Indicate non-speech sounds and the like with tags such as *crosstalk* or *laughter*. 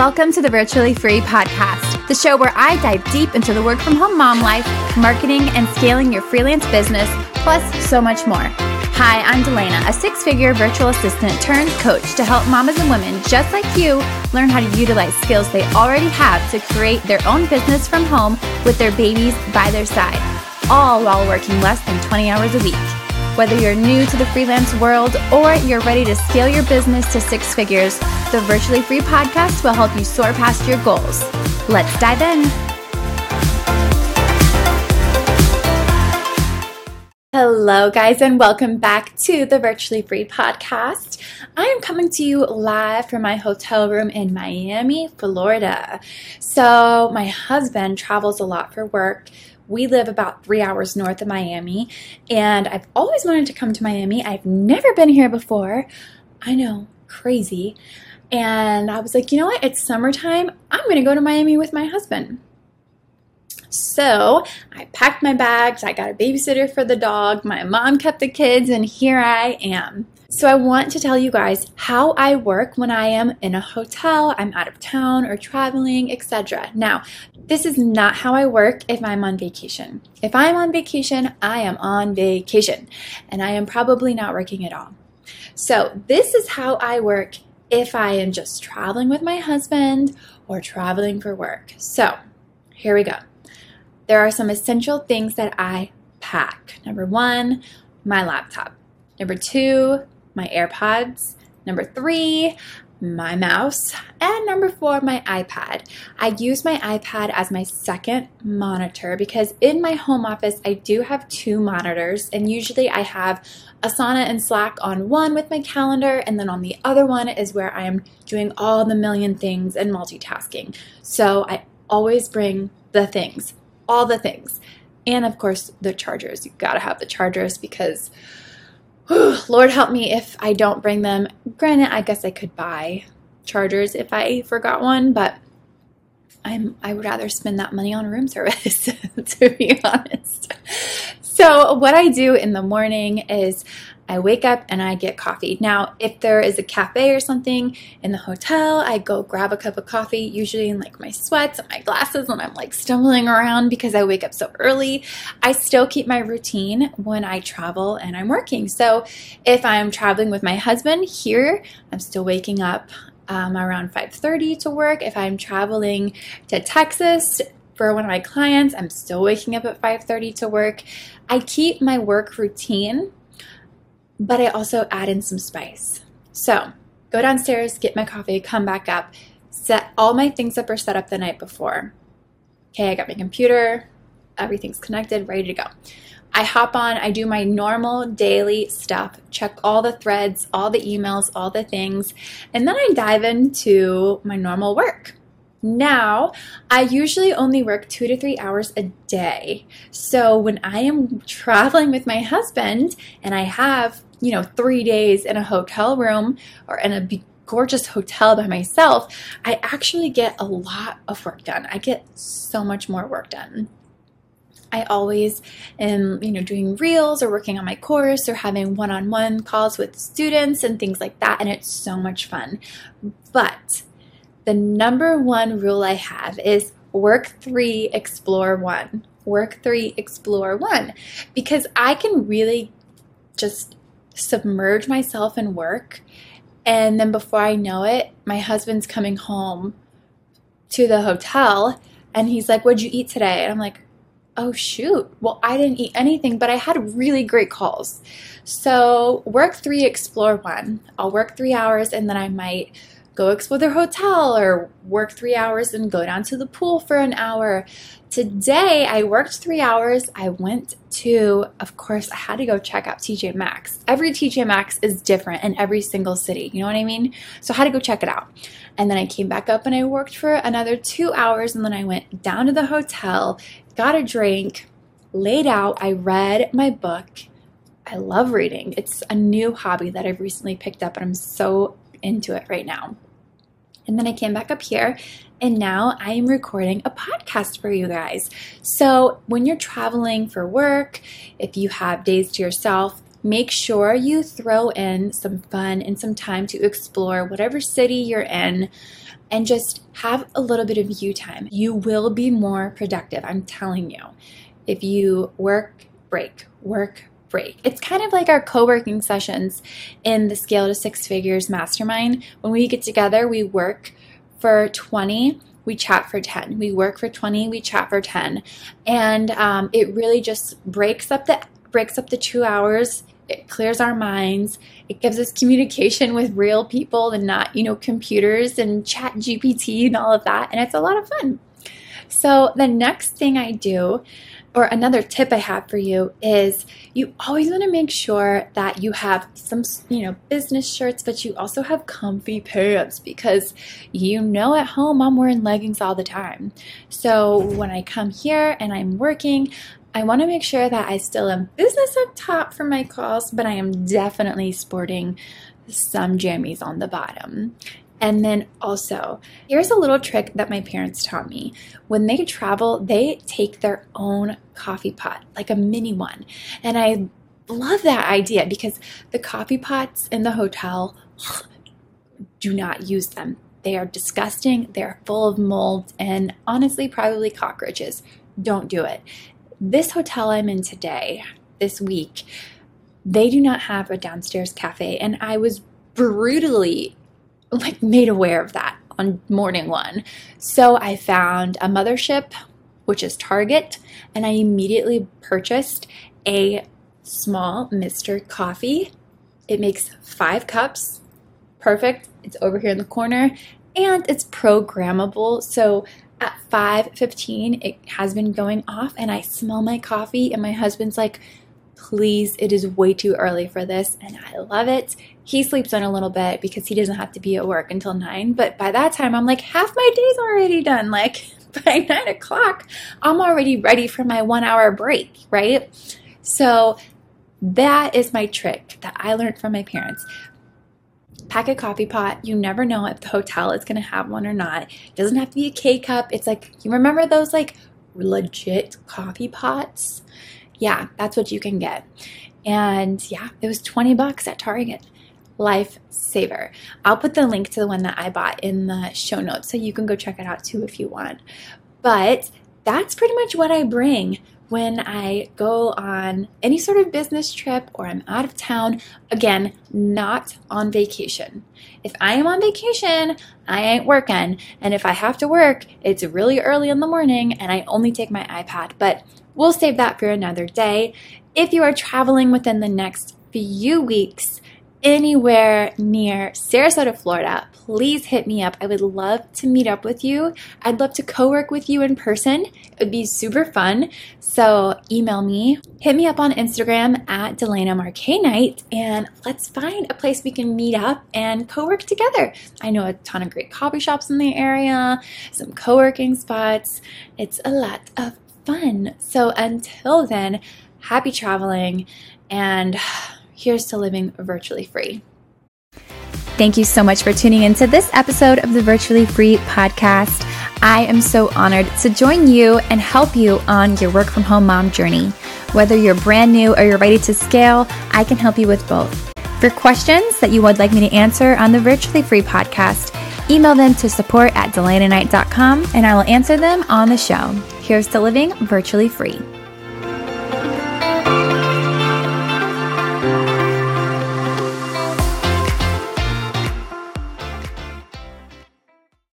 Welcome to the Virtually Free Podcast, the show where I dive deep into the work from home mom life, marketing, and scaling your freelance business, plus so much more. Hi, I'm Dalaina, a six figure virtual assistant turned coach to help mamas and women just like you learn how to utilize skills they already have to create their own business from home with their babies by their side, all while working less than 20 hours a week. Whether you're new to the freelance world or you're ready to scale your business to six figures, the Virtually Free podcast will help you soar past your goals. Let's dive in. Hello, guys, and welcome back to the Virtually Free podcast. I am coming to you live from my hotel room in Miami, Florida. So, my husband travels a lot for work we live about three hours north of Miami, and I've always wanted to come to Miami. I've never been here before. I know, crazy. And I was like, you know what? It's summertime. I'm going to go to Miami with my husband. So I packed my bags. I got a babysitter for the dog. My mom kept the kids, and here I am. So, I want to tell you guys how I work when I am in a hotel, I'm out of town, or traveling, etc. Now, this is not how I work if I'm on vacation. If I'm on vacation, I am on vacation, and I am probably not working at all. So, this is how I work if I am just traveling with my husband or traveling for work. So, here we go. There are some essential things that I pack. Number one, my laptop. Number two, my AirPods. Number three, my mouse. And number four, my iPad. I use my iPad as my second monitor because in my home office, I do have two monitors, and usually I have Asana and Slack on one with my calendar, and then on the other one is where I am doing all the million things and multitasking. So I always bring the things, all the things. And of course, the chargers. You gotta have the chargers because *sighs* Lord help me if I don't bring them. Granted, I guess I could buy chargers if I forgot one, but I'm I would rather spend that money on room *laughs* service to be honest. So, what I do in the morning is I wake up and I get coffee. Now, if there is a cafe or something in the hotel, I go grab a cup of coffee, usually in like my sweats and my glasses, and I'm like stumbling around because I wake up so early. I still keep my routine when I travel and I'm working. So, if I'm traveling with my husband here, I'm still waking up um, around 5:30 to work. If I'm traveling to Texas for one of my clients, I'm still waking up at 5:30 to work. I keep my work routine but I also add in some spice. So go downstairs, get my coffee, come back up, set all my things up or set up the night before. Okay, I got my computer, everything's connected, ready to go. I hop on, I do my normal daily stuff, check all the threads, all the emails, all the things, and then I dive into my normal work. Now, I usually only work two to three hours a day. So when I am traveling with my husband and I have, you know, three days in a hotel room or in a gorgeous hotel by myself, I actually get a lot of work done. I get so much more work done. I always am, you know, doing reels or working on my course or having one-on-one calls with students and things like that, and it's so much fun. But the number one rule I have is work three, explore one. Work three, explore one. Because I can really just submerge myself in work. And then before I know it, my husband's coming home to the hotel and he's like, What'd you eat today? And I'm like, Oh, shoot. Well, I didn't eat anything, but I had really great calls. So, work three, explore one. I'll work three hours and then I might go explore their hotel or work three hours and go down to the pool for an hour. Today, I worked three hours. I went to, of course, I had to go check out TJ Maxx. Every TJ Maxx is different in every single city. You know what I mean? So I had to go check it out. And then I came back up and I worked for another two hours. And then I went down to the hotel, got a drink, laid out. I read my book. I love reading. It's a new hobby that I've recently picked up, and I'm so into it right now. And then I came back up here and now I am recording a podcast for you guys. So when you're traveling for work, if you have days to yourself, make sure you throw in some fun and some time to explore whatever city you're in and just have a little bit of you time. You will be more productive, I'm telling you. If you work, break, work, break. It's kind of like our co working sessions in the Scale to Six Figures Mastermind. When we get together, we work for 20 we chat for 10 we work for 20 we chat for 10 and um, it really just breaks up the breaks up the two hours. It clears our minds. It gives us communication with real people and not you know computers and chat gpt and all of that. And it's a lot of fun. So the next thing i do or another tip I have for you is you always want to make sure that you have some, you know, business shirts, but you also have comfy pants because you know at home I'm wearing leggings all the time. So when I come here and I'm working, I want to make sure that I still am business up top for my calls, but I am definitely sporting some jammies on the bottom. And then also, here's a little trick that my parents taught me. When they travel, they take their own coffee pot, like a mini one. And I love that idea because the coffee pots in the hotel *sighs* do not use them. They are disgusting, they're full of mold, and honestly, probably cockroaches. Don't do it. This hotel I'm in today, this week, they do not have a downstairs cafe, and I was brutally like made aware of that on morning one. So I found a mothership, which is Target, and I immediately purchased a small Mr. Coffee. It makes five cups. Perfect. It's over here in the corner and it's programmable. So at 5:15 it has been going off and I smell my coffee and my husband's like please, it is way too early for this, and I love it. He sleeps in a little bit because he doesn't have to be at work until nine, but by that time, I'm like, half my day's already done. Like, *laughs* by nine o'clock, I'm already ready for my one hour break, right? So, that is my trick that I learned from my parents. Pack a coffee pot. You never know if the hotel is going to have one or not. It doesn't have to be a K cup. It's like, you remember those like legit coffee pots? Yeah, that's what you can get. And yeah, it was 20 bucks at Target. Lifesaver. I'll put the link to the one that I bought in the show notes so you can go check it out too if you want. But that's pretty much what I bring when I go on any sort of business trip or I'm out of town. Again, not on vacation. If I am on vacation, I ain't working. And if I have to work, it's really early in the morning and I only take my iPad. But we'll save that for another day. If you are traveling within the next few weeks, anywhere near Sarasota, Florida, please hit me up. I would love to meet up with you. I'd love to co work with you in person. It would be super fun. So email me, hit me up on Instagram at Dalaina Marquet Knight, and let's find a place we can meet up and co work together. I know a ton of great coffee shops in the area, some co working spots. It's a lot of fun. So until then, happy traveling and here's to living virtually free. Thank you so much for tuning into this episode of the Virtually Free podcast. I am so honored to join you and help you on your work from home mom journey. Whether you're brand new or you're ready to scale, I can help you with both. For questions that you would like me to answer on the Virtually Free podcast, email them to support at dalainaknight.com and I will answer them on the show. Here's to living virtually free.